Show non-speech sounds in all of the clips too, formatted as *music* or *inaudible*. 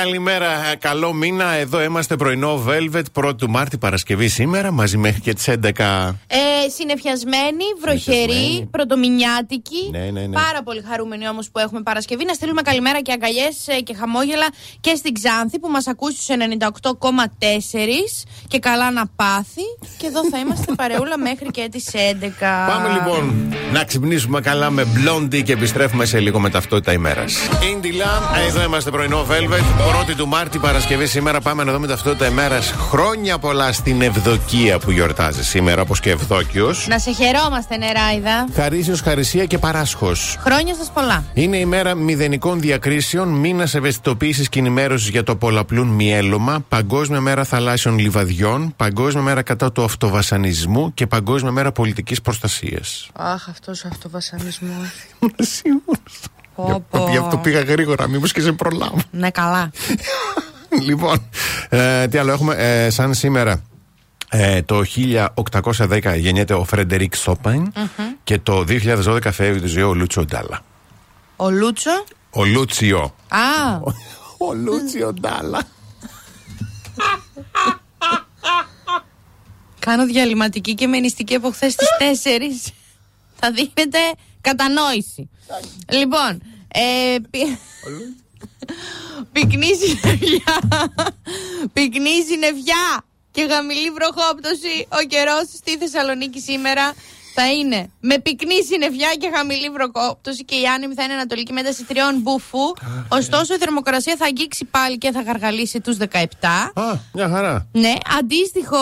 Καλημέρα, καλό μήνα. Εδώ είμαστε πρωινό Velvet, 1η του Μάρτη Παρασκευή σήμερα, μαζί μέχρι και τις 11. Ε, συνεφιασμένη, βροχερή, πρωτομηνιάτικη. Ναι, ναι, ναι. Πάρα πολύ χαρούμενοι όμως που έχουμε Παρασκευή. Να στείλουμε καλημέρα και αγκαλιές και χαμόγελα και στην Ξάνθη που μας ακούσει στους 98,4 και καλά να πάθει. Και εδώ θα είμαστε *laughs* παρεούλα μέχρι και τις 11. Πάμε λοιπόν να ξυπνήσουμε καλά με μπλόντι και επιστρέφουμε σε λίγο με ταυτότητα ημέρας. Indie εδώ είμαστε πρωινό Velvet, 1η του Μάρτη Παρασκευή σήμερα. Πάμε να δούμε ταυτότητα ημέρας. Χρόνια πολλά στην Ευδοκία που γιορτάζει σήμερα, όπως και Ευδόκιος. Να σε χαιρόμαστε, νεράιδα. Χαρίσιος, χαρισία και παράσχος. Χρόνια σας πολλά. Είναι η μέρα μηδενικών διακρίσεων, μήνα ευαισθητοποίηση και ενημέρωσης για το πολλαπλούν μιέλωμα, Παγκόσμια μέρα θαλάσσιων λιβαδιών, Παγκόσμια μέρα κατά του αυτοβασανισμού και Παγκόσμια μέρα πολιτικής προστασίας. Αχ, αυτός ο αυτοβασανισμός. Γι' αυτό πήγα γρήγορα, μήπως και σε προλάβω. Ναι, καλά. *laughs* λοιπόν, ε, τι άλλο έχουμε. Ε, σαν σήμερα ε, το 1810 γεννιέται ο Φρεντερικ Σόπαϊν και το 2012 φεύγει τη ζωή ο Λούτσιο Ντάλα. Ο Λούτσο. Ο Λούτσιο. Α. Ο Λούτσιο Ντάλα. Κάνω διαλυματική και μενιστική από χθες στις *laughs* 4. Θα δίνετε κατανόηση. Λοιπόν, ε, πι... πυκνής συννεφιά. πυκνής συννεφιά και χαμηλή βροχόπτωση. Ο καιρός στη Θεσσαλονίκη σήμερα θα είναι με πυκνής συννεφιά και χαμηλή βροχόπτωση και η άνεμη θα είναι ανατολική μέταση τριών μπουφού. Ωστόσο η θερμοκρασία θα αγγίξει πάλι και θα γαργαλίσει τους 17. Α, μια χαρά. Ναι, αντίστοιχο,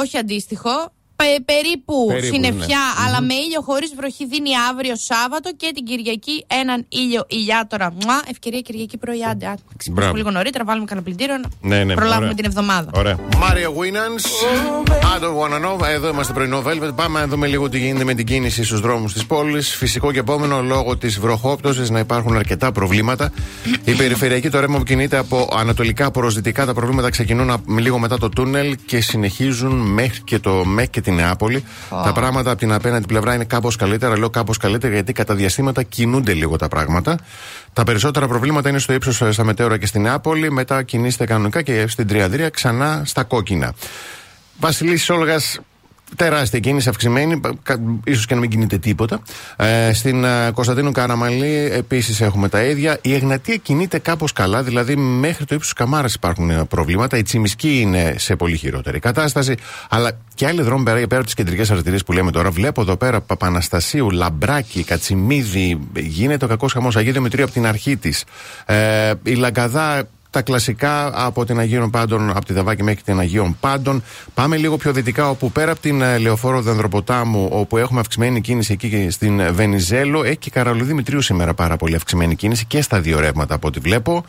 όχι αντίστοιχο, Πε- περίπου, Περίπου, συννεφιά, ναι. αλλά με ήλιο χωρίς βροχή δίνει αύριο Σάββατο και την Κυριακή έναν ήλιο ηλιάτορα. Μουά, ευκαιρία Κυριακή πρωί, άντε. άντε, να ξυπνήσουμε Μπράβο. λίγο νωρίτερα, βάλουμε κανένα πλυντήριο να Ναι, ναι, προλάβουμε ωραία. την εβδομάδα. Ωραία. Μάριο Winans. I don't wanna know. Εδώ είμαστε πρωινό Velvet. Πάμε να δούμε λίγο τι γίνεται με την κίνηση στους δρόμους της πόλης. Φυσικό και επόμενο λόγω της βροχόπτωσης να υπάρχουν αρκετά προβλήματα. Η περιφερειακή το ρεύμα που κινείται από ανατολικά προς δυτικά. Τα προβλήματα ξεκινούν απ- λίγο μετά το τούνελ και συνεχίζουν μέχρι και το ΜΕΚ και την Νεάπολη. Τα πράγματα από την απέναντι πλευρά είναι κάπως καλύτερα. Λέω κάπως καλύτερα γιατί κατά διαστήματα κινούνται λίγο τα πράγματα. Τα περισσότερα προβλήματα είναι στο ύψος στα Μετέωρα και στην Νεάπολη. Μετά κινείστε κανονικά και στην Τριαδρία ξανά στα κόκκινα. Βασιλής Όλγας, τεράστια κίνηση αυξημένη, ίσως και να μην κινείται τίποτα. Ε, στην ε, Κωνσταντίνου Καραμαλή επίσης έχουμε τα ίδια. Η Εγνατία κινείται κάπως καλά, δηλαδή μέχρι το ύψος Καμάρας υπάρχουν ε, προβλήματα. Η Τσιμισκή είναι σε πολύ χειρότερη κατάσταση. Αλλά και άλλοι δρόμοι πέρα, πέρα από τις κεντρικές αρτηρίες που λέμε τώρα. Βλέπω εδώ πέρα Παπαναστασίου, Λαμπράκι, Κατσιμίδη. Γίνεται ο κακός χαμός. Αγίου Δημητρίου από την αρχή της. Ε, η Λαγκαδά τα κλασικά από την Αγίων Πάντων, από τη Δαβάκη μέχρι την Αγίων Πάντων. Πάμε λίγο πιο δυτικά, όπου πέρα από την ε, Λεωφόρο Δανδροποτάμου, όπου έχουμε αυξημένη κίνηση εκεί και στην ε, Βενιζέλο, έχει και Καραλουδί Δημητρίου σήμερα πάρα πολύ αυξημένη κίνηση και στα δύο ρεύματα από ό,τι βλέπω.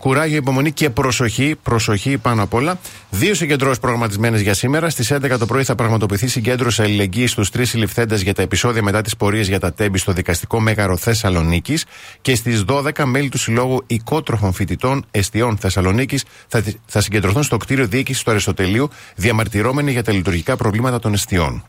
Κουράγιο, υπομονή και προσοχή. Προσοχή πάνω απ' όλα. Δύο συγκεντρώσεις προγραμματισμένες για σήμερα. Στις 11 το πρωί θα πραγματοποιηθεί συγκέντρωση αλληλεγγύης στους τρεις συλληφθέντες για τα επεισόδια μετά τις πορείες για τα τέμπη στο δικαστικό μέγαρο Θεσσαλονίκης. Και στις 12 μέλη του Συλλόγου Οικότροφων Φοιτητών Εστιών Θεσσαλονίκης θα, θα συγκεντρωθούν στο κτίριο διοίκησης του Αριστοτελείου διαμαρτυρώμενοι για τα λειτουργικά προβλήματα των εστιών.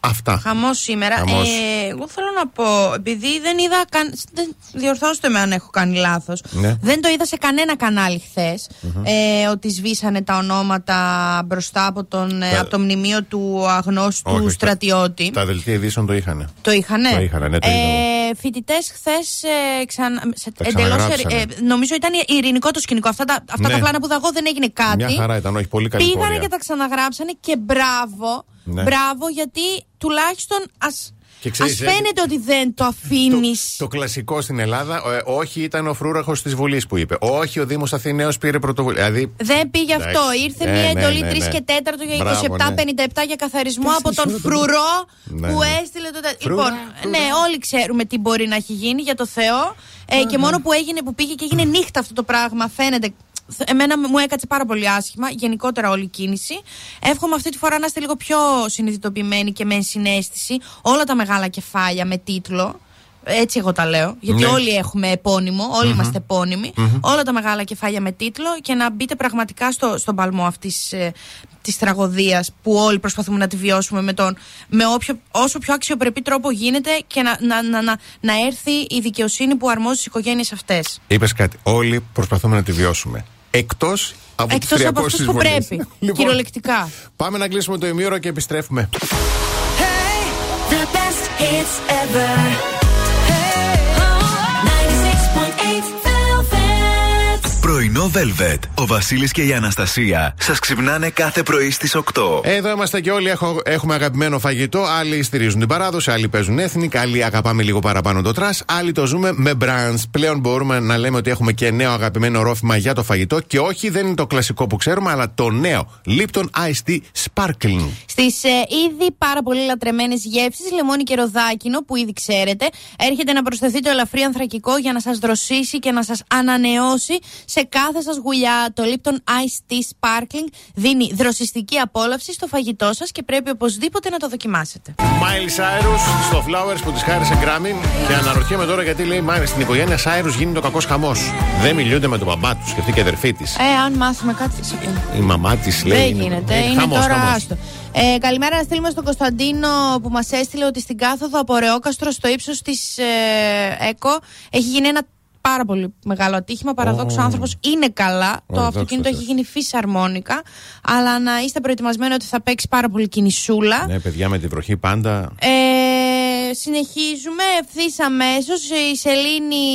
Αυτά. Χαμός σήμερα. Χαμός. Ε, εγώ θέλω να πω, επειδή δεν είδα. Καν, δεν, διορθώστε με αν έχω κάνει λάθος. Ναι. Δεν το είδα σε κανένα κανάλι χθες, ε, ότι σβήσανε τα ονόματα μπροστά από, τον, ε, Τα- από το μνημείο του αγνώστου Όχι, όχι, τα- στρατιώτη. Τα δελτία ειδήσεων το είχαν. Το είχανε; Το είχανε, ναι, το είδαμε. ε, Φοιτητές χθες ε, ξανα, σε, Τα εντελώς, ξαναγράψανε. ε, νομίζω ήταν ειρηνικό το σκηνικό. Αυτά, τα, αυτά Ναι. τα πλάνα που δαγώ δεν έγινε κάτι. Μια χαρά ήταν, όχι πολύ καλή Πήγανε πορεία. και τα ξαναγράψανε και μπράβο. Ναι. Μπράβο γιατί τουλάχιστον ας, Και ξέρεις, ας έτσι- φαίνεται ότι δεν το αφήνεις. Το, το κλασικό στην Ελλάδα, ε, όχι ήταν ο φρούραχος της Βουλής που είπε. Όχι ο Δήμος Αθηναίος πήρε πρωτοβουλία. Δηλαδή, Δεν πήγε Εντάξει. αυτό. Ήρθε Ε, μια ναι, εντολή ναι, 3 ναι. και 4 για Μπράβο, 27-57 για καθαρισμό από τον φρουρό Ναι, που ναι. έστειλε το. τε- Φρουρά, Λοιπόν, ναι, όλοι ξέρουμε τι μπορεί να έχει γίνει για το Θεό. Ε, και μόνο που έγινε, που πήγε και έγινε νύχτα αυτό το πράγμα, φαίνεται. Εμένα μου έκατσε πάρα πολύ άσχημα, γενικότερα όλη η κίνηση. Εύχομαι αυτή τη φορά να είστε λίγο πιο συνειδητοποιημένοι και με συνέστηση. Όλα τα μεγάλα κεφάλια με τίτλο Έτσι εγώ τα λέω. Γιατί Ναι. όλοι έχουμε επώνυμο, όλοι είμαστε επώνυμοι. Όλα τα μεγάλα κεφάλια με τίτλο και να μπείτε πραγματικά στο, στον παλμό αυτής ε, της τραγωδίας που όλοι προσπαθούμε να τη βιώσουμε με, τον, με όποιο, όσο πιο αξιοπρεπή τρόπο γίνεται και να, να, να, να, να έρθει η δικαιοσύνη που αρμόζει στις οικογένειες αυτές. Είπες κάτι. Όλοι προσπαθούμε να τη βιώσουμε. Εκτός από τις Εκτό από 300 αυτού που βολές. πρέπει. *laughs* Λοιπόν, Κυριολεκτικά. Πάμε να κλείσουμε το ημίωρο και επιστρέφουμε. The best hits ever. Hey, 96.8 Velvet. Πρωινό Velvet. Ο Βασίλης και η Αναστασία σας ξυπνάνε κάθε πρωί στις 8. Εδώ είμαστε και όλοι έχω, έχουμε αγαπημένο φαγητό. Άλλοι στηρίζουν την παράδοση, άλλοι παίζουν ethnic, άλλοι αγαπάμε λίγο παραπάνω το trash, άλλοι το ζούμε με brands. Πλέον μπορούμε να λέμε ότι έχουμε και νέο αγαπημένο ρόφημα για το φαγητό και όχι δεν είναι το κλασικό που ξέρουμε, αλλά το νέο Lipton Ice Tea Sparkling. Στις ε, ήδη πάρα πολύ λατρεμένες γεύσεις, λεμόνι και ροδάκινο, που ήδη ξέρετε, έρχεται να προσθεθεί το ελαφρύ ανθρακικό για να σας δροσίσει και να σας ανανεώσει σε κάθε σας γουλιά. Το Lipton Ice Tea Sparkling δίνει δροσιστική απόλαυση στο φαγητό σας και πρέπει οπωσδήποτε να το δοκιμάσετε. Miley Cyrus στο Flowers που τη χάρισε Grammy και αναρωτιέμαι τώρα γιατί λέει Miley στην οικογένεια Cyrus γίνεται ο κακός χαμός. Δεν μιλούνται με τον μπαμπά τους και αυτή και η αδερφή της. Ε, αν μάθουμε κάτι, θα σε πούμε. Η μαμά της λέει. Δεν γίνεται. ε, είναι χαμός, τώρα χαμός. άστο. Ε, καλημέρα να στείλουμε στον Κωνσταντίνο που μας έστειλε ότι στην κάθοδο από Ρεόκαστρο στο ύψος της ε, ΕΚΟ έχει γίνει ένα πάρα πολύ μεγάλο ατύχημα. Παραδόξως ο άνθρωπος είναι καλά. το δόξα αυτοκίνητο τω έχει γίνει φυσαρμόνικα. Αλλά να είστε προετοιμασμένοι ότι θα παίξει πάρα πολύ κινησούλα. Ναι, παιδιά με τη βροχή πάντα. Ε, συνεχίζουμε ευθύς αμέσως. Η Σελήνη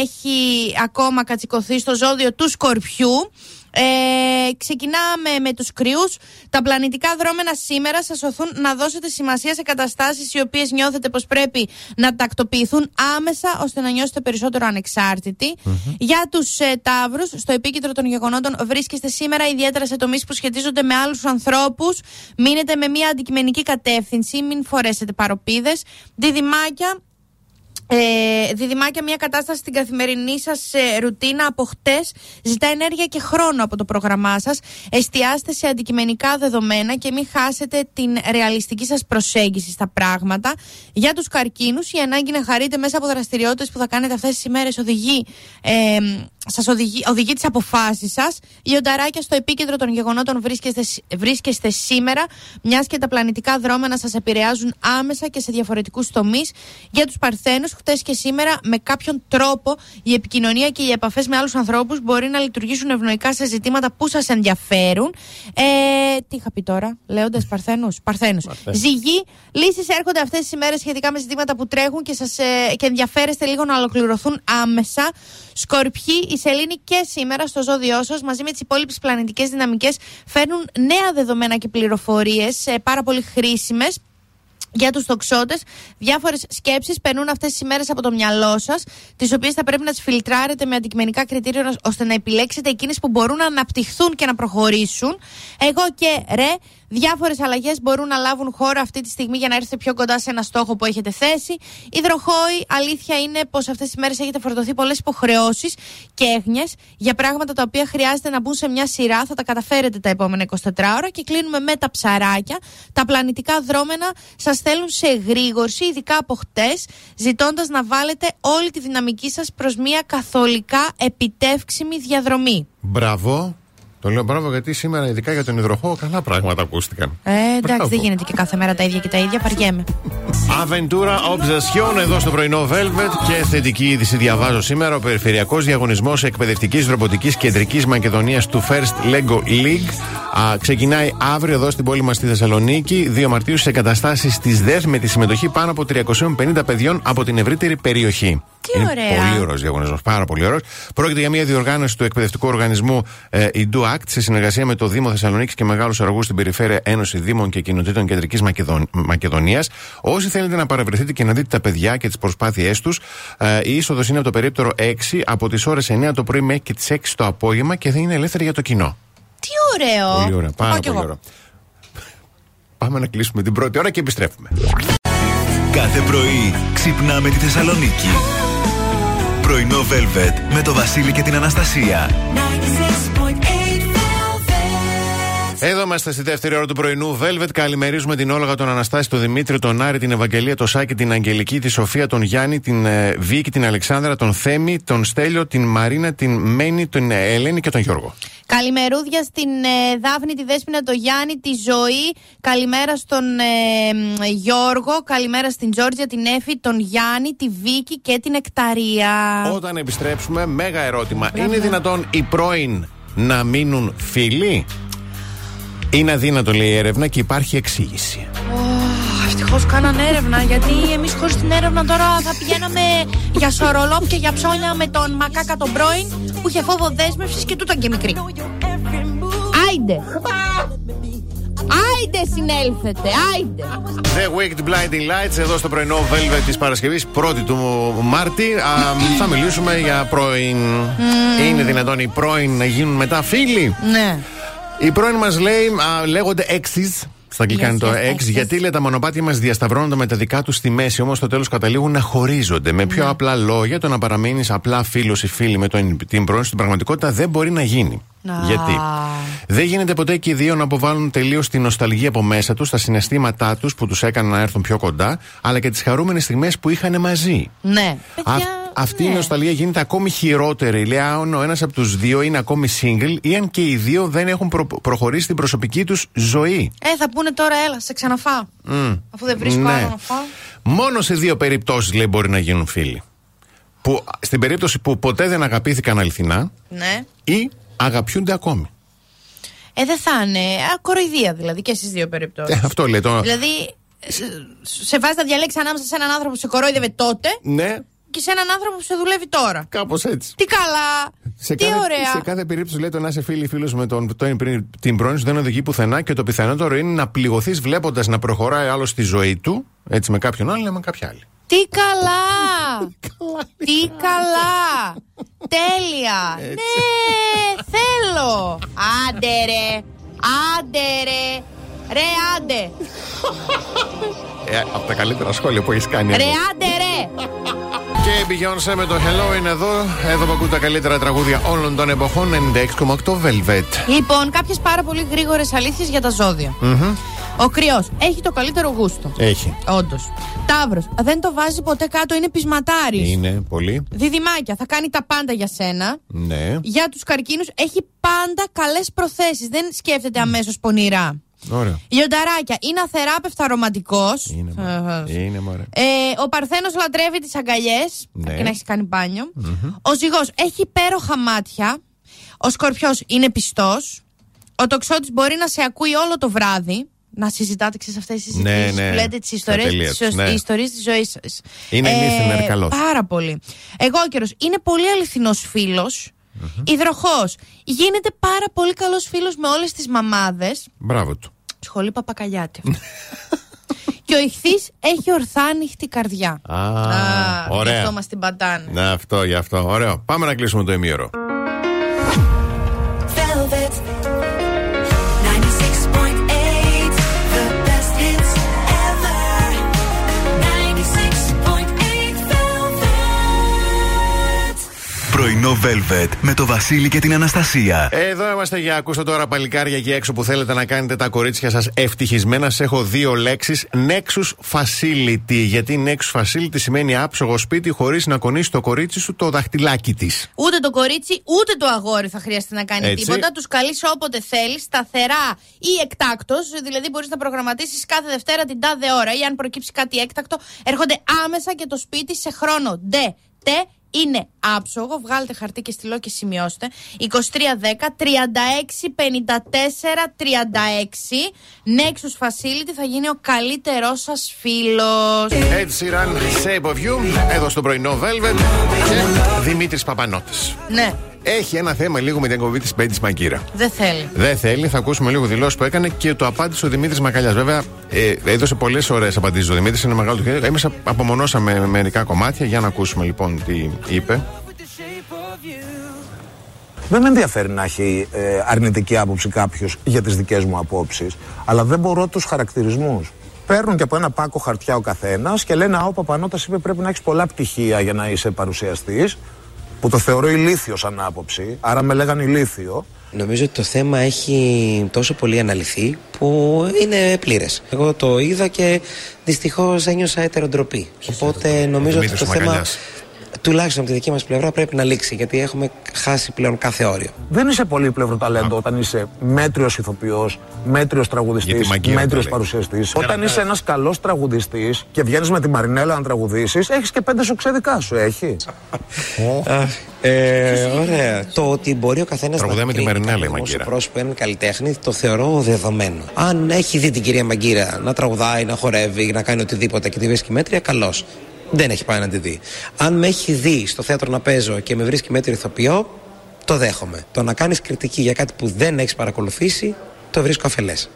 έχει ακόμα κατσικωθεί στο ζώδιο του Σκορπιού. Ε, ξεκινάμε με τους κρυούς Τα πλανητικά δρόμενα σήμερα σας οθούν να δώσετε σημασία σε καταστάσεις οι οποίες νιώθετε πως πρέπει να τακτοποιηθούν άμεσα ώστε να νιώσετε περισσότερο ανεξάρτητοι. Για τους ε, Ταύρους, στο επίκεντρο των γεγονότων βρίσκεστε σήμερα ιδιαίτερα σε τομείς που σχετίζονται με άλλους ανθρώπους. Μείνετε με μια αντικειμενική κατεύθυνση, μην φορέσετε παροπίδες. Διδυμάκια, ε, διδυμάκια, μια κατάσταση στην καθημερινή σας ε, ρουτίνα από χτες ζητά ενέργεια και χρόνο από το πρόγραμμά σας. Εστιάστε σε αντικειμενικά δεδομένα και μην χάσετε την ρεαλιστική σας προσέγγιση στα πράγματα. Για τους καρκίνους, η ανάγκη να χαρείτε μέσα από δραστηριότητες που θα κάνετε αυτές τις ημέρες οδηγεί, ε, σας οδηγεί, οδηγεί τις αποφάσεις σας. Λιονταράκια, στο επίκεντρο των γεγονότων βρίσκεστε, βρίσκεστε σήμερα, μιας και τα πλανητικά δρόμενα σας επηρεάζουν άμεσα και σε διαφορετικούς τομείς. Για τους Παρθένους, χτες και σήμερα, με κάποιον τρόπο η επικοινωνία και οι επαφές με άλλους ανθρώπους μπορεί να λειτουργήσουν ευνοϊκά σε ζητήματα που σας ενδιαφέρουν. Ε, τι είχα πει τώρα, λέγοντα Παρθένους; Παρθένους. Ζυγή, λύσεις έρχονται αυτές τις ημέρε σχετικά με ζητήματα που τρέχουν και, σας, ε, και ενδιαφέρεστε λίγο να ολοκληρωθούν άμεσα. Σκορπιοί, η Σελήνη και σήμερα στο ζώδιό σας, μαζί με τις υπόλοιπες πλανητικές δυναμικές, φέρνουν νέα δεδομένα και πληροφορίες πάρα πολύ χρήσιμες για τους τοξότες, διάφορες σκέψεις περνούν αυτές τις ημέρες από το μυαλό σας, τις οποίες θα πρέπει να τις φιλτράρετε με αντικειμενικά κριτήρια ώστε να επιλέξετε εκείνες που μπορούν να αναπτυχθούν και να προχωρήσουν. Εγώ και ρε, διάφορες αλλαγές μπορούν να λάβουν χώρα αυτή τη στιγμή για να έρθετε πιο κοντά σε ένα στόχο που έχετε θέσει. Υδροχόη, αλήθεια είναι πως αυτές τις μέρες έχετε φορτωθεί πολλές υποχρεώσεις και έγνοιες για πράγματα τα οποία χρειάζεται να μπουν σε μια σειρά. Θα τα καταφέρετε τα επόμενα 24 ώρα και κλείνουμε με τα ψαράκια. Τα πλανητικά δρόμενα σας θέλουν σε εγρήγορση, ειδικά από χτες, ζητώντας να βάλετε όλη τη δυναμική σας προς μια καθολικά επιτεύξιμη διαδρομή. Μπράβο. Το λέω μπράβο γιατί σήμερα, ειδικά για τον υδροχό, καλά πράγματα ακούστηκαν. Ε, εντάξει, Μπράβο. δεν γίνεται και κάθε μέρα τα ίδια και τα ίδια, βαριέμαι. Aventura Obsession εδώ στο πρωινό Velvet και θετική είδηση διαβάζω σήμερα. Ο περιφερειακός διαγωνισμός εκπαιδευτικής ρομποτικής κεντρικής Μακεδονίας του First Lego League α, ξεκινάει αύριο εδώ στην πόλη μας στη Θεσσαλονίκη. 2 Μαρτίου σε εγκαταστάσει της ΔΕΘ με τη συμμετοχή πάνω από 350 παιδιών από την ευρύτερη περιοχή. Τι Είναι ωραία. Πολύ ωραίος διαγωνισμός, πάρα πολύ ωραίος. Πρόκειται για μια διοργάνωση του εκπαιδευτικού οργανισμού ε, η Do Act σε συνεργασία με το Δήμο Θεσσαλονίκης και μεγάλους αργούς στην περιφέρεια Ένωση Δήμων και Κοινοτήτων Κεντρικής Μακεδον... Μακεδονίας. Όσοι θέλετε να παρευρεθείτε και να δείτε τα παιδιά και τις προσπάθειές τους, ε, η είσοδος είναι από το περίπτερο 6 από τις ώρες 9 το πρωί μέχρι και τις 6 το απόγευμα και θα είναι ελεύθερη για το κοινό. Τι ωραίο. Πολύ ωραία, Θα πάρα πάω κι πολύ εγώ. ωραία. Πάμε να κλείσουμε την πρώτη ώρα και επιστρέφουμε. Κάθε πρωί ξυπνάμε τη Θεσσαλονίκη. Πρωινό Velvet με το Βασίλη και την Αναστασία. 96.8 Velvet. Εδώ είμαστε στη δεύτερη ώρα του πρωινού. Velvet, καλημερίζουμε την Όλγα, τον Αναστάση, τον Δημήτρη, τον Άρη, την Ευαγγελία, τον Σάκη, την Αγγελική, τη Σοφία, τον Γιάννη, την ε, Βίκη, την Αλεξάνδρα, τον Θέμη, τον Στέλιο, την Μαρίνα, την Μένη, την ε, Ελένη και τον Γιώργο. Καλημερούδια στην ε, Δάφνη, τη Δέσποινα, το Γιάννη, τη Ζωή. Καλημέρα στον ε, μ, Γιώργο. Καλημέρα στην Τζόρτζια, την Έφη, τον Γιάννη, τη Βίκη και την Εκταρία. Όταν επιστρέψουμε, μέγα ερώτημα. Είναι δυνατόν οι πρώην να μείνουν φίλοι; Είναι αδύνατο, λέει η έρευνα, και υπάρχει εξήγηση. Ευτυχώς κάναν έρευνα, γιατί εμείς χωρίς την έρευνα τώρα θα πηγαίναμε για σορολόπ και για ψώνια με τον μακάκα τον πρώην που είχε φόβο δέσμευσης και τούταν και μικρή. Άιντε! Άιντε συνέλθετε, άιντε! The Wicked Blinding Lights εδώ στο πρωινό Velvet της Παρασκευής, 1η του Μάρτη. Α, θα μιλήσουμε για πρώην. Είναι δυνατόν οι πρώην να γίνουν μετά φίλοι; Ναι. Οι πρώην μας λέει, α, λέγονται exes. Στα αγγλικά Yes, είναι το yes, ex, exes. γιατί λέει τα μονοπάτια μας διασταυρώνονται με τα δικά τους στη μέση, όμως στο τέλος καταλήγουν να χωρίζονται. Με Ναι. πιο απλά λόγια, το να παραμείνεις απλά φίλος ή φίλη με τον, την πρώην στην πραγματικότητα δεν μπορεί να γίνει. Α. Γιατί; Δεν γίνεται ποτέ και οι δύο να αποβάλουν τελείως τη νοσταλγία από μέσα τους, τα συναισθήματά τους που τους έκαναν να έρθουν πιο κοντά, αλλά και τις χαρούμενες στιγμές που είχαν μαζί. Ναι. Α- Παιδιά, αυτή η ναι. νοσταλγία γίνεται ακόμη χειρότερη. Λέει αν ο ένας από τους δύο είναι ακόμη single ή αν και οι δύο δεν έχουν προ- προχωρήσει την προσωπική τους ζωή. Ε, θα πούνε τώρα, έλα, σε ξαναφάω. Αφού δεν βρίσκω Ναι. άλλο να φάω. Μόνο σε δύο περιπτώσεις λέει μπορεί να γίνουν φίλοι. Που, στην περίπτωση που ποτέ δεν αγαπήθηκαν αληθινά Ναι. ή αγαπιούνται ακόμη. Ε, δεν θα είναι. Α, κοροϊδία δηλαδή και στις δύο περιπτώσεις. Ε, αυτό λέει το. Δηλαδή, σε, σε βάζει να διαλέξεις ανάμεσα σε έναν άνθρωπο που σε κορόιδευε τότε Ναι, και σε έναν άνθρωπο που σε δουλεύει τώρα. κάπως έτσι. Τι καλά! Σε τι κάθε, ωραία! σε κάθε περίπτωση λέει το να είσαι φίλοι φίλος με τον, τον, πριν- την πρώην σου δεν οδηγεί πουθενά και το πιθανότερο είναι να πληγωθείς βλέποντας να προχωράει άλλος στη ζωή του, έτσι με κάποιον άλλο ή με κάποια άλλη. Τι καλά! *laughs* Τι καλά! Τέλεια! Ναι, θέλω! Άντε ρε! Άντε ρε! Ρε άντε! Ε, από τα καλύτερα σχόλια που έχεις κάνει. Ρε εδώ. άντε ρε! Και η Beyoncé με το Hello είναι εδώ. Εδώ που ακούν τα καλύτερα τραγούδια όλων των εποχών. 96,8 Velvet. Λοιπόν, κάποιες πάρα πολύ γρήγορες αλήθειες για τα ζώδια. Ο κρυός έχει το καλύτερο γούστο. Έχει. Όντως. Ταύρος. Δεν το βάζει ποτέ κάτω, είναι πεισματάρης. Είναι πολύ. Διδυμάκια. Θα κάνει τα πάντα για σένα. Ναι. Για τους καρκίνους έχει πάντα καλές προθέσεις. Δεν σκέφτεται αμέσως πονηρά. Ωραία. Λιονταράκια. Είναι αθεράπευτα ρομαντικός. Είναι μωρέ. Είναι μωρέ. Ε, ο Παρθένος λατρεύει τις αγκαλιές. Ναι. Αρκεί να έχεις κάνει μπάνιο. Ο Ζυγός έχει υπέροχα μάτια. Ο Σκορπιός είναι πιστός. Ο Τοξότης μπορεί να σε ακούει όλο το βράδυ. Να συζητάτε σε αυτές τις συζητήσεις Ναι, ναι. που λέτε τις Στα ιστορίε τελεία της, τους, ναι. οι ιστορίες της ζωής σας. Είναι listener καλός. Πάρα πολύ. Εγώ καιρος είναι πολύ αληθινός φίλος. Υδροχός. Γίνεται πάρα πολύ καλός φίλος με όλες τις μαμάδες. Μπράβο του. Σχολή Παπακαλιάτη. *laughs* και ο ηχθής έχει ορθά ανοιχτή καρδιά. Α, γι' ωραία. αυτό μας την πατάνε. Να, αυτό, γι' αυτό. Ωραίο. Πάμε να κλείσουμε το ημίωρο. Πρωινό Velvet με το Βασίλη και την Αναστασία. Εδώ είμαστε για ακούστε τώρα παλικάρια εκεί έξω που θέλετε να κάνετε τα κορίτσια σας ευτυχισμένα. Σας έχω δύο λέξεις. Nexus Facility. Γιατί Nexus Facility σημαίνει άψογο σπίτι χωρίς να κονίσει το κορίτσι σου το δαχτυλάκι της. Ούτε το κορίτσι, ούτε το αγόρι θα χρειαστεί να κάνει Έτσι. τίποτα. Τους καλείς όποτε θέλεις, σταθερά ή εκτάκτος. Δηλαδή, μπορείς να προγραμματίσεις κάθε Δευτέρα την τάδε ώρα ή αν προκύψει κάτι έκτακτο, έρχονται άμεσα και το σπίτι σε χρόνο. Ντε, τε, είναι άψογο. Βγάλετε χαρτί και στυλό και σημειώστε. 2310 36 54 36. Nexus Facility θα γίνει ο καλύτερός σας φίλος. Ed Sheeran, Shape of You. Εδώ στο πρωινό Velvet. Και Δημήτρης Παπανότη. Ναι, Έχει ένα θέμα λίγο με την εκπομπή της Μπέντη Μαγκύρα. δεν θέλει. Δεν θέλει, θα ακούσουμε λίγο δηλώσεις που έκανε και το απάντησε ο Δημήτρης Μακαλιάς. Βέβαια, ε, έδωσε πολλές ωραίες απαντήσεις ο Δημήτρης, είναι μεγάλο του χέρι. Εμείς απομονώσαμε μερικά κομμάτια για να ακούσουμε λοιπόν τι είπε. Δεν με ενδιαφέρει να έχει ε, αρνητική άποψη κάποιος για τις δικές μου απόψεις, αλλά δεν μπορώ τους χαρακτηρισμούς. Παίρνουν και από ένα πάκο χαρτιά ο καθένας και λένε Α, ο Παπανότα είπε πρέπει να έχεις πολλά πτυχία για να είσαι παρουσιαστής, που το θεωρώ ηλίθιο σαν άποψη, άρα με λέγανε ηλίθιο. Νομίζω ότι το θέμα έχει τόσο πολύ αναλυθεί που είναι πλήρες. Εγώ το είδα και δυστυχώς ένιωσα έτεροντροπή. Οπότε νομίζω ότι Δημήτρης το θέμα Μαγκαλιάς. Τουλάχιστον από τη δική μας πλευρά πρέπει να λήξει γιατί έχουμε χάσει πλέον κάθε όριο. Δεν είσαι πολύπλευρο ταλέντο όταν είσαι μέτριος ηθοποιός, μέτριος τραγουδιστής, Γιατί μαγκύρα μέτριος το λέει. παρουσιαστής. Όταν είσαι ένας καλός τραγουδιστής και βγαίνεις με τη Μαρινέλα να τραγουδήσεις, έχεις και πέντε σουξέδικά σου, έχει. Ε, ωραία. Το ότι μπορεί ο καθένας να Τραγουδάει με τη κρίνει Μαρινέλα η ένα δημόσιο Μαγκύρα. πρόσωπο, έναν καλλιτέχνη, το θεωρώ δεδομένο. Αν έχει δει την κυρία Μαγκύρα να τραγουδάει, να χορεύει, να κάνει οτιδήποτε και τη βρίσκει μέτρια, καλώ. Δεν έχει πάει να τη δει. Αν με έχει δει στο θέατρο να παίζω και με βρίσκει μέτριο ηθοποιό, το δέχομαι. Το να κάνεις κριτική για κάτι που δεν έχεις παρακολουθήσει, το βρίσκω αφελές.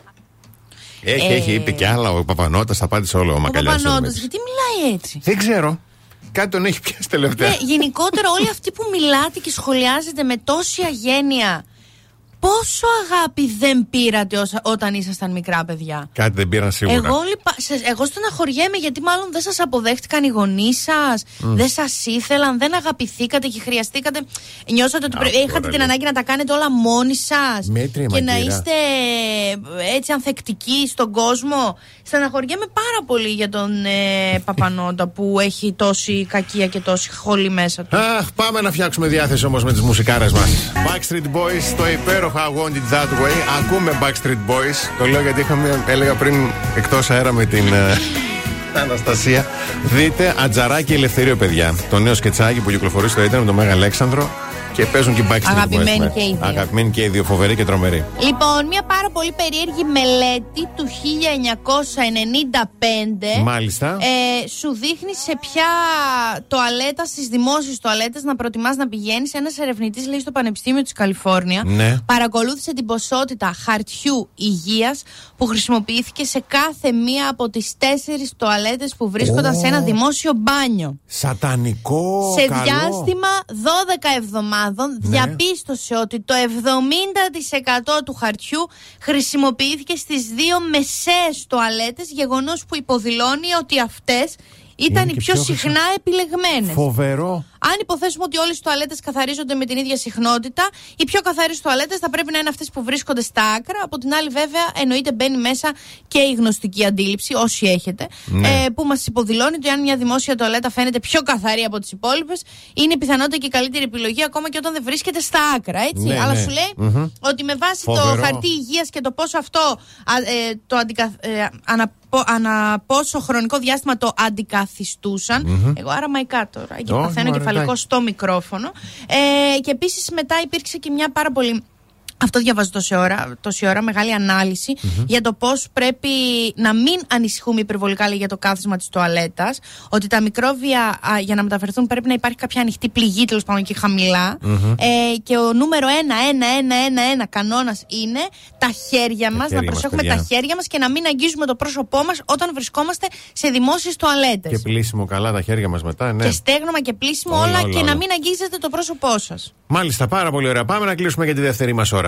Έχει, έχει, είπε κι άλλα. Ο Παπανότα τα απάντησε όλο ο Ο Μακαλιάς. Παπανόντος, γιατί μιλάει έτσι; Δεν ξέρω. Κάτι τον έχει πιάσει τελευταία. Ναι, γενικότερα όλοι αυτοί που μιλάτε και σχολιάζετε με τόση αγένεια, πόσο αγάπη δεν πήρατε όσα- όταν ήσασταν μικρά παιδιά; Κάτι δεν πήραν σίγουρα. Εγώ, λυπα... σε- εγώ στεναχωριέμαι γιατί μάλλον δεν σας αποδέχτηκαν οι γονείς σας, δεν σας ήθελαν, δεν αγαπηθήκατε και χρειαστήκατε, νιώσατε ότι πρέ- Αυτό, είχατε ρε, την λέει. ανάγκη να τα κάνετε όλα μόνοι σας Μέτρια και να μαγκύρα. είστε ε, έτσι ανθεκτικοί στον κόσμο. Στεναχωριέμαι πάρα πολύ για τον ε, Παπανόντα που έχει τόση κακία και τόση χόλη μέσα του. Αχ, πάμε να φτιάξουμε διάθεση όμως με τις μουσικάρες μας. Backstreet Boys, το υπέροχο I Want It That Way. Ακούμε Backstreet Boys. Το λέω γιατί είχαμε, έλεγα πριν εκτός αέρα με την ε, Αναστασία. Δείτε Ατζαράκι Ελευθερίο, παιδιά. Το νέο σκετσάκι που κυκλοφορεί στο Ιντερνετ με τον Μέγα Αλέξανδρο. Και παίζουν και οι Backstreet Αγαπημένοι Boys. και οι δύο. Αγαπημένοι και οι δύο, φοβεροί και τρομεροί. Λοιπόν, μια πάρα πολύ περίεργη μελέτη του 1995 Μάλιστα. ε, σου δείχνει σε ποια τοαλέτα, στις δημόσιες τοαλέτες να προτιμάς να πηγαίνεις. Ένας ερευνητής λέει στο Πανεπιστήμιο της Καλιφόρνια Ναι. παρακολούθησε την ποσότητα χαρτιού υγείας που χρησιμοποιήθηκε σε κάθε μία από τις τέσσερις τοαλέτες που βρίσκονταν σε ένα δημόσιο μπάνιο. Σατανικό. Σε καλό. διάστημα 12 εβδομάδων Ναι. διαπίστωσε ότι το 70% του χαρτιού χρησιμοποιήθηκε στις δύο μεσαίες τοαλέτες, γεγονός που υποδηλώνει ότι αυτές ήταν Είναι οι και πιο πιο συχνά επιλεγμένες. Φοβερό. Αν υποθέσουμε ότι όλες οι τουαλέτες καθαρίζονται με την ίδια συχνότητα, οι πιο καθαρές τουαλέτες θα πρέπει να είναι αυτές που βρίσκονται στα άκρα. Από την άλλη, βέβαια, εννοείται μπαίνει μέσα και η γνωστική αντίληψη, όσοι έχετε, Ναι. ε, που μας υποδηλώνει ότι αν μια δημόσια τουαλέτα φαίνεται πιο καθαρή από τις υπόλοιπες, είναι πιθανότητα και η καλύτερη επιλογή ακόμα και όταν δεν βρίσκεται στα άκρα. Έτσι. Ναι, Αλλά ναι. σου λέει Μμμ. ότι με βάση Φοβερό. το χαρτί υγείας και το πόσο αυτό α, ε, το αντικα, ε, ανα, πο- ανα πόσο χρονικό διάστημα το αντικαθιστουσαν Εγώ αραμαϊκά τώρα, γιατί Όχι, παθαίνω μωρέ, κεφαλικό εντάξει. στο μικρόφωνο. Ε, και επίσης μετά υπήρξε και μια πάρα πολύ. Αυτό διαβάζω τόση ώρα, τόση ώρα μεγάλη ανάλυση για το πώς πρέπει να μην ανησυχούμε υπερβολικά λέει, για το κάθισμα της τουαλέτας. Ότι τα μικρόβια α, για να μεταφερθούν πρέπει να υπάρχει κάποια ανοιχτή πληγή τέλος πάντων και χαμηλα Ε, και ο νούμερο ένα, ένα, ένα, ένα, ένα κανόνας είναι τα χέρια μας, να χέρια μας, προσέχουμε παιδιά. τα χέρια μας και να μην αγγίζουμε το πρόσωπό μας όταν βρισκόμαστε σε δημόσιες τουαλέτες. Και πλήσιμο καλά τα χέρια μας μετά, ναι. Και στέγνωμα και πλήσιμο Όλα, όλα, όλα, και όλα. να μην αγγίζετε το πρόσωπό σας. Μάλιστα, πάρα πολύ ωραία. Πάμε να κλείσουμε για τη δεύτερη μας ώρα.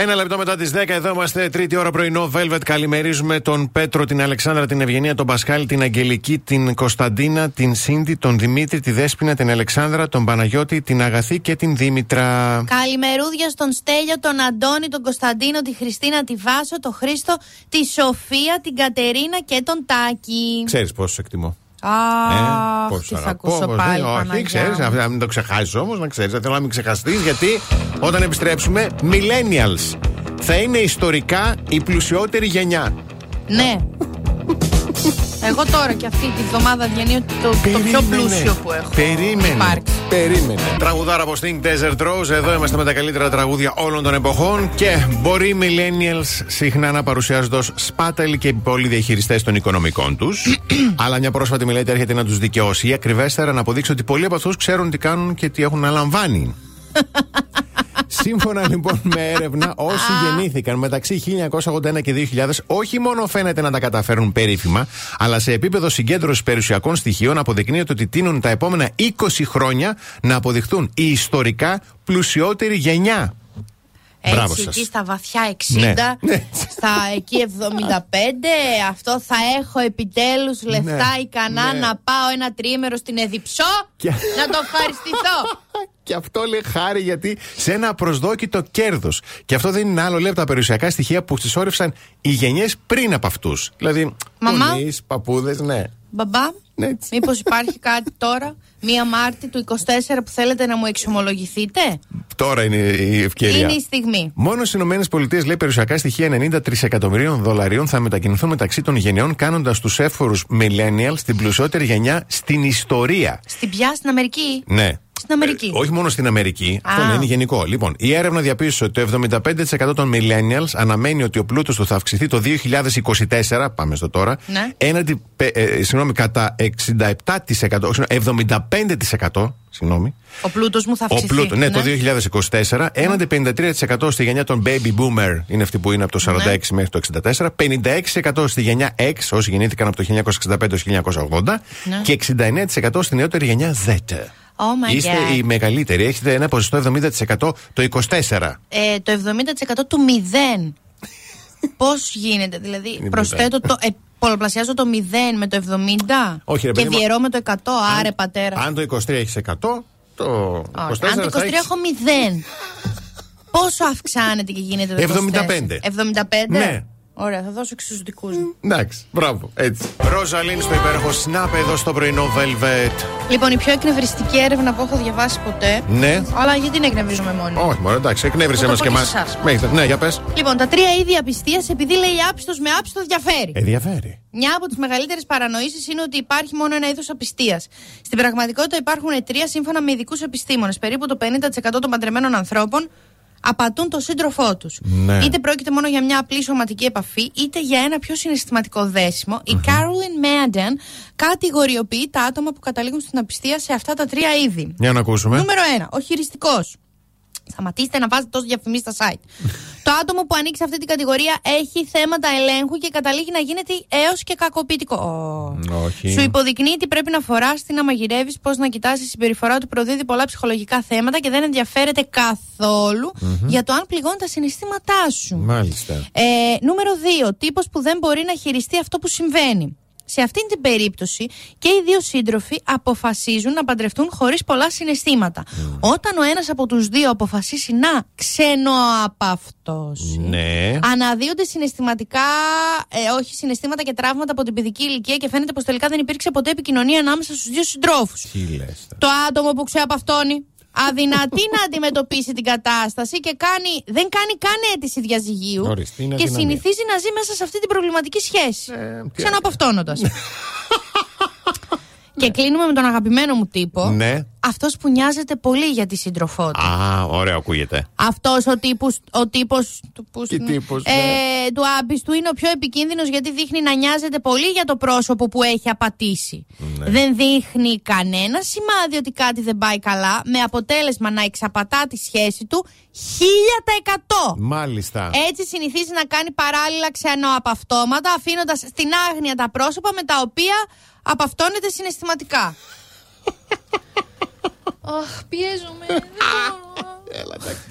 96.8 Velvet. Ένα λεπτό μετά τις 10, εδώ είμαστε. Τρίτη ώρα πρωινό Velvet. Καλημερίζουμε τον Πέτρο, την Αλεξάνδρα, την Ευγενία, τον Πασχάλη, την Αγγελική, την Κωνσταντίνα, την Σίντι, τον Δημήτρη, τη Δέσπινα, την Αλεξάνδρα, τον Παναγιώτη, την Αγαθή και την Δήμητρα. Καλημερούδια στον Στέλιο, τον Αντώνη, τον Κωνσταντίνο, τη Χριστίνα, τη Βάσο, τον Χρήστο, τη Σοφία, την Κατερίνα και τον Τάκη. Ξέρεις πόσο σε εκτιμώ. Α, πώς τι σ' θα αγαπώ, ακούσω πώς πάλι, δεν- Όχι, Παναγιά ξέρεις, μου. να μην το ξεχάσεις όμως, να ξέρεις. Δεν θέλω να μην ξεχαστείς, γιατί όταν επιστρέψουμε, Millennials θα είναι ιστορικά η πλουσιότερη γενιά. Ναι. Εγώ τώρα και αυτή τη βδομάδα διανύω το, το πιο Περίμενε. πλούσιο που έχω Περίμενε. υπάρξει. Περίμενε. Τραγουδάρα από Sting Desert Rose. Εδώ είμαστε με τα καλύτερα τραγούδια όλων των εποχών. Και μπορεί οι millennials συχνά να παρουσιάζονται ως σπάταλοι και πολλοί διαχειριστές των οικονομικών τους. *clears throat* αλλά μια πρόσφατη μελέτη έρχεται να τους δικαιώσει ή ακριβέστερα να αποδείξει ότι πολλοί από αυτούς ξέρουν τι κάνουν και τι έχουν αναλαμβάνει. *laughs* Σύμφωνα λοιπόν με έρευνα, όσοι γεννήθηκαν μεταξύ 1981 και 2000 όχι μόνο φαίνεται να τα καταφέρουν περίφημα, αλλά σε επίπεδο συγκέντρωσης περιουσιακών στοιχείων αποδεικνύεται ότι τείνουν τα επόμενα 20 χρόνια να αποδειχθούν η ιστορικά πλουσιότερη γενιά. Μπράβο Έτσι, σας. εκεί στα βαθιά 60, Ναι. Ναι. στα εκεί 75, αυτό θα έχω επιτέλους λεφτά Ναι. ικανά Ναι. να πάω ένα τρίμερο στην Εδιψό Και- να το ευχαριστηθώ. *laughs* Και αυτό λέει χάρη γιατί σε ένα απροσδόκητο κέρδος. Και αυτό δεν είναι άλλο λέει από τα περιουσιακά στοιχεία που συσσόρευσαν οι γενιές πριν από αυτούς. Δηλαδή, Μαμά. γονείς, παππούδες, ναι. Μπαμπά, Ναι, έτσι. μήπως υπάρχει κάτι τώρα, *laughs* μία Μάρτη του 24 που θέλετε να μου εξομολογηθείτε; Τώρα είναι η ευκαιρία. Είναι η στιγμή. Μόνο στις ΗΠΑ λέει περιουσιακά στοιχεία 90 τρισεκατομμυρίων δολαρίων θα μετακινηθούν μεταξύ των γενιών, κάνοντας τους έφορους millennials την πλουσιότερη γενιά στην ιστορία. Στην πια στην Αμερική; Ναι. Στην Αμερική. Ε, όχι μόνο στην Αμερική. Α. Αυτό είναι γενικό. Λοιπόν, η έρευνα διαπίστωσε ότι το 75% των millennials αναμένει ότι ο πλούτος του θα αυξηθεί το 2024. Πάμε στο τώρα. Ναι. Έναντι, πε- ε, συγγνώμη, κατά 67%, όχι, 75%. Συγγνώμη. Ο πλούτος μου θα Ο αυξηθεί. πλούτο, ναι, το 2024. Έναντι 53% στη γενιά των baby boomer, είναι αυτή που είναι από το 46 μέχρι το 64. 56% στη γενιά X, όσοι γεννήθηκαν από το 1965 έως 1980. Ναι. Και 69% στη νεότερη γενιά Z. Oh my Είστε God. οι μεγαλύτεροι. Έχετε ένα ποσοστό 70% το 24. Ε, το 70% του 0. Πώς γίνεται, δηλαδή Είναι προσθέτω το. Ε, πολλαπλασιάζω το 0 με το 70 Όχι, ρε και παιδί μου. διαιρώ με το 100. Άρε πατέρα. Αν το 23 έχεις 100, το 24 Όχι, αν το 23 θα έχεις- έχω 0. Πόσο αυξάνεται και γίνεται το 75. 24? 75. Ναι. Ωραία, θα δώσω και στου δικούς μου. Εντάξει, μπράβο, έτσι. Ροζαλίν στο υπέροχο Snap εδώ στο πρωινό Velvet. Λοιπόν, η πιο εκνευριστική έρευνα που έχω διαβάσει ποτέ. Ναι. Αλλά γιατί την εκνευρίζομαι μόνη; μου. Όχι, μόνο εντάξει, εκνεύρισε Θα μας το και πω εμάς. και σε εσάς. Ναι, για πες. Λοιπόν, τα τρία είδη απιστίας, επειδή λέει άπιστος με άπιστος διαφέρει. Ενδιαφέρει. Μια από τις μεγαλύτερες παρανοήσεις είναι ότι υπάρχει μόνο ένα είδος απιστίας. Στην πραγματικότητα υπάρχουν τρία σύμφωνα με ειδικούς επιστήμονες. Περίπου το 50% των παντρεμένων ανθρώπων απατούν τον σύντροφό τους. Ναι. Είτε πρόκειται μόνο για μια απλή σωματική επαφή, είτε για ένα πιο συναισθηματικό δέσιμο. Η Carolyn Madden κατηγοριοποιεί τα άτομα που καταλήγουν στην απιστία σε αυτά τα τρία είδη. Για να ακούσουμε. Νούμερο 1. Ο χειριστικός. Σταματήστε να βάζετε τόσο διαφημίσει στα site. *laughs* το άτομο που ανήκει σε αυτή την κατηγορία έχει θέματα ελέγχου και καταλήγει να γίνεται έως και κακοποιητικό. Ω. Όχι. Σου υποδεικνύει τι πρέπει να φοράς, τι να μαγειρεύεις, πώς να κοιτάσει. Η συμπεριφορά του προδίδει πολλά ψυχολογικά θέματα και δεν ενδιαφέρεται καθόλου για το αν πληγώνει τα συναισθήματά σου. Μάλιστα. Ε, νούμερο 2. Τύπος που δεν μπορεί να χειριστεί αυτό που συμβαίνει. Σε αυτήν την περίπτωση και οι δύο σύντροφοι αποφασίζουν να παντρευτούν χωρίς πολλά συναισθήματα. Όταν ο ένας από τους δύο αποφασίσει να ξενοαπαυτώσει, Ναι. αναδύονται συναισθηματικά, ε, όχι συναισθήματα και τραύματα από την παιδική ηλικία και φαίνεται πως τελικά δεν υπήρξε ποτέ επικοινωνία ανάμεσα στους δύο συντρόφους. Τι λες. Το άτομο που ξεαπαυτώνει αδυνατεί να αντιμετωπίσει την κατάσταση και κάνει, δεν κάνει καν αίτηση διαζυγίου Ορίστε, είναι και αδυναμία. συνηθίζει να ζει μέσα σε αυτή την προβληματική σχέση. Ε, τι Ξενοαπαυτώνοντας. *laughs* και κλείνουμε με τον αγαπημένο μου τύπο. Ναι. Αυτός που νοιάζεται πολύ για τη σύντροφό του. Α, ωραίο ακούγεται. Αυτός ο τύπος, ο τύπος, του, πούς Τι είναι, τύπος, ε, ναι. του άμπιστου είναι ο πιο επικίνδυνος γιατί δείχνει να νοιάζεται πολύ για το πρόσωπο που έχει απατήσει. Ναι. Δεν δείχνει κανένα σημάδι ότι κάτι δεν πάει καλά με αποτέλεσμα να εξαπατά τη σχέση του 1000%. Μάλιστα. Έτσι συνηθίζει να κάνει παράλληλα ξενοαπαυτώματα αφήνοντας στην άγνοια τα πρόσωπα με τα οποία απαυτώνεται συναισθηματικά. *laughs* Αχ, πιέζομαι. δεν μπορώ.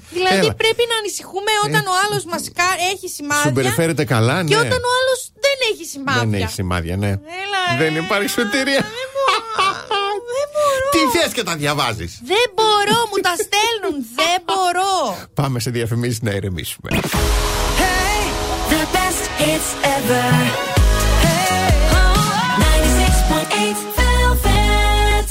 Δηλαδή Έλα. πρέπει να ανησυχούμε όταν ο άλλος μας κα- έχει Σου σημάδια συμπεριφέρεται καλά, ναι. και όταν ο άλλος δεν έχει σημάδια. Δεν έχει σημάδια, ναι. Έλα, Δεν ε, υπάρχει σωτηρία. Δεν μπορώ. Δεν μπορώ. Τι θες και τα διαβάζεις; Δεν μπορώ, μου τα στέλνουν. Δεν μπορώ. Πάμε σε διαφημίσεις να ηρεμήσουμε. Hey, the best hits ever. Hey, 96.8 Velvet.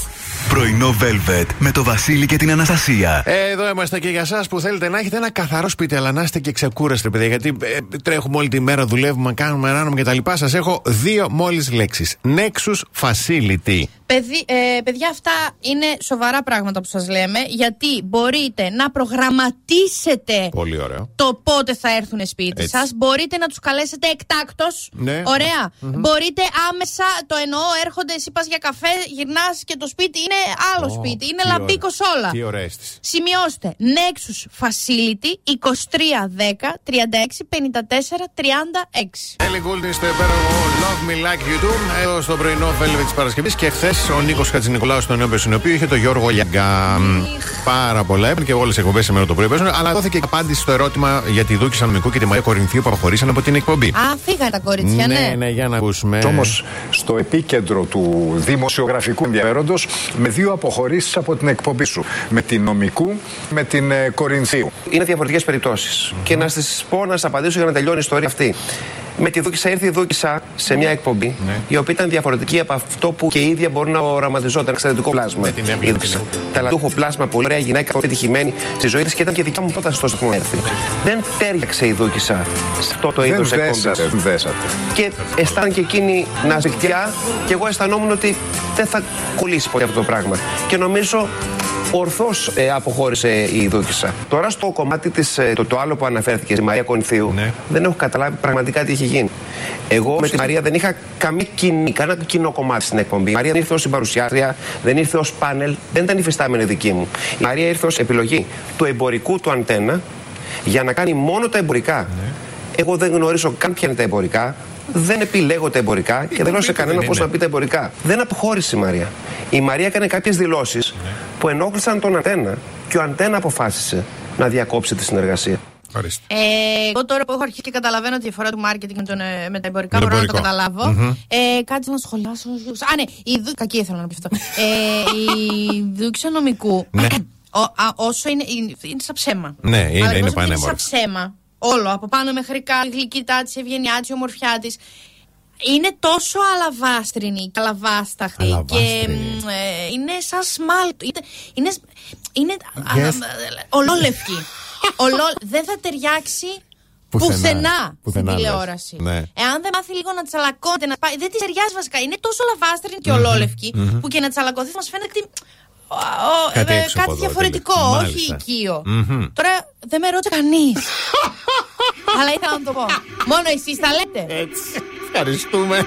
Πρωινό Velvet με το Βασίλη και την Αναστασία. Ε, Εδώ είμαστε και για εσά που θέλετε να έχετε ένα καθαρό σπίτι, αλλά να είστε και ξεκούραστοι, παιδιά. Γιατί ε, τρέχουμε όλη τη μέρα, δουλεύουμε, κάνουμε, ράνουμε κτλ. Σας έχω δύο μόλις λέξεις. Nexus Facility. Παιδί, ε, παιδιά, αυτά είναι σοβαρά πράγματα που σας λέμε, γιατί μπορείτε να προγραμματίσετε Πολύ ωραίο. το πότε θα έρθουν σπίτι Έτσι. σας. Μπορείτε να τους καλέσετε εκτάκτος. Ναι. Ωραία. Μπορείτε άμεσα, το εννοώ, έρχονται, εσύ πας για καφέ, γυρνάς και το σπίτι είναι άλλο Ω, σπίτι. Είναι τι λαμπίκος ωραία. όλα. Τι ωραία αίσθηση. Σημειώστε Nexus Facility 2310 36 54 36. Έλλη Γκούλτιν στο υπέροχο Love Me Like You Do. Εδώ στο πρωινό Velvet της Παρασκευής. Και χθες Ο Νίκος Χατζηνικολάου στο νέο Πεσουνοπείο είχε το Γιώργο Λιαγκά. Πάρα πολλά. Έπαιρνε και όλες οι εκπομπές σήμερα το πρωί παίζουν. Αλλά δόθηκε και απάντηση στο ερώτημα για τη Δούκη Σανομικού και τη Μαρία Κορινθίου που αποχωρήσαν από την εκπομπή. Α, φύγανε τα κορίτσια, ναι. ναι, ναι, για να ακούσουμε. Όμως στο επίκεντρο του δημοσιογραφικού ενδιαφέροντος με δύο αποχωρήσεις από την εκπομπή σου. Με την νομικού, με την ε, Κορινθίου. Είναι διαφορετικές περιπτώσεις. Και να σα πω να σας απαντήσω για να τελειώνει η ιστορία αυτή. Με τη Δούκησα ήρθε η Δούκησα σε μια εκπομπή η οποία ήταν διαφορετική από αυτό που και η ίδια μπορεί να οραματιζόταν. Ένα εξαιρετικό πλάσμα. Με την η έμπλεκτη. Δούκησα. Ταλαντούχο πλάσμα, πολύ ωραία γυναίκα, πολύ επιτυχημένη στη ζωή της και ήταν και δικιά μου πρόταση τόσο που μου έρθει. Δεν τέριαξε η Δούκησα σε αυτό το είδος Δεν εκπομπής. δέσατε, δεν δέσατε. Και αισθάνεται και εκείνη να ζητιά και εγώ αισθανόμουν ότι δεν θα κολλήσει πολύ αυτό το πράγμα. Και νομίζω ορθώς ε, αποχώρησε η Δούκησα. Τώρα στο κομμάτι της, το, το άλλο που αναφέρθηκε, η Μαρία Κονθίου, Ναι. δεν έχω καταλάβει πραγματικά τι έχει γίνει. Εγώ με τη Μαρία δεν είχα καμία κοινή, κανένα κοινό κομμάτι στην εκπομπή. Η Μαρία δεν ήρθε ως συμπαρουσιάστρια, δεν ήρθε ως πάνελ, δεν ήταν υφιστάμενη δική μου. Η Μαρία ήρθε ως επιλογή του εμπορικού του αντένα για να κάνει μόνο τα εμπορικά. Εγώ δεν γνωρίζω καν ποια είναι τα εμπορικά. Δεν επιλέγω τα εμπορικά και δεν λέω σε κανένα πώς είναι. να πει τα εμπορικά. Δεν αποχώρησε η Μαρία. Η Μαρία έκανε κάποιες δηλώσεις που ενόχλησαν τον Αντένα και ο Αντένα αποφάσισε να διακόψει τη συνεργασία. Ορίστε. Ε, εγώ τώρα που έχω αρχίσει και καταλαβαίνω τη διαφορά του marketing με, τον, ε, με τα εμπορικά, Με το μπορώ να το εμπορικό. καταλάβω. Ε, κάτι να σχολιάσω. Α, ναι, η Δου... Κακή ήθελα να πει αυτό. ε, η δούξα νομικού. Ναι. ο, α, όσο είναι, είναι, είναι σαν ψέμα. Ναι, είναι- Αλλά είναι όσο Είναι πανέμορφη. σαν ψέμα. Όλο, από πάνω μέχρι κάτω, η γλυκύτητά της, η ευγενιά της, η ομορφιά της. Είναι τόσο αλαβάστρινη και αλαβάσταχτη. Και Αλαβάστρινη. μ, ε, είναι σαν σμάλτο. Είναι, είναι, είναι Yes. αλα- ολόλευκη. Ολό- δεν θα ταιριάξει Πουθενά. πουθενά, Πουθενά, στην λες. τηλεόραση. Ναι. Εάν δεν μάθει λίγο να τσαλακώνεται, να πάει. Δεν της ταιριάζει βασικά. Είναι τόσο λαβάστρινη και ολόλευκη που και να τσαλακωθείς μας φαίνεται ότι. ο, ο, Κάτι ε, έξω από κάτι εδώ, διαφορετικό, τέλος. όχι Μάλιστα. οικείο. Τώρα δεν με ρώτησε κανείς. *laughs* Αλλά ήθελα να το πω. Μόνο εσείς τα λέτε. Έτσι. Ευχαριστούμε.